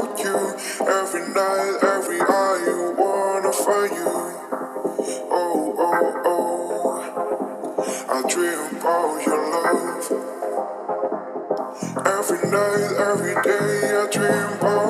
about you every night, every hour. You wanna find you. Oh, oh, oh. I dream about your love. Every night, every day, I dream about.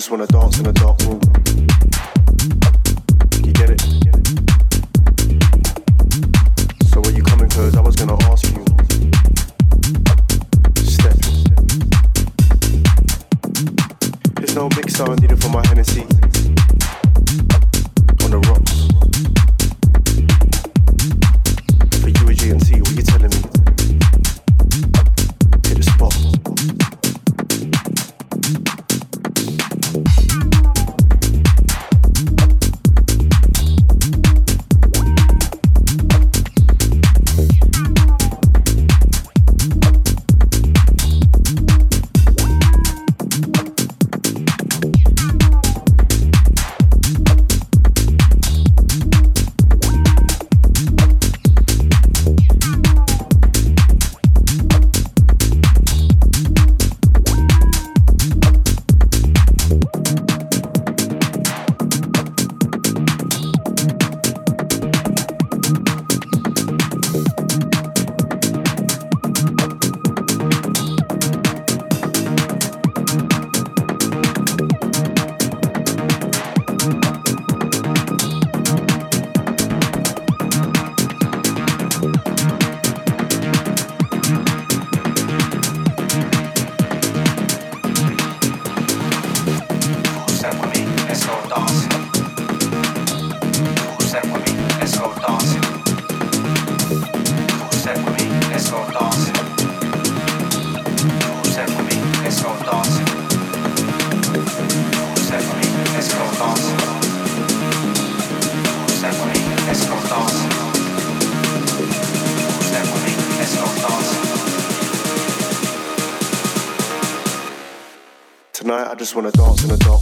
Just wanna dance in a dark room. When wanna in the dark.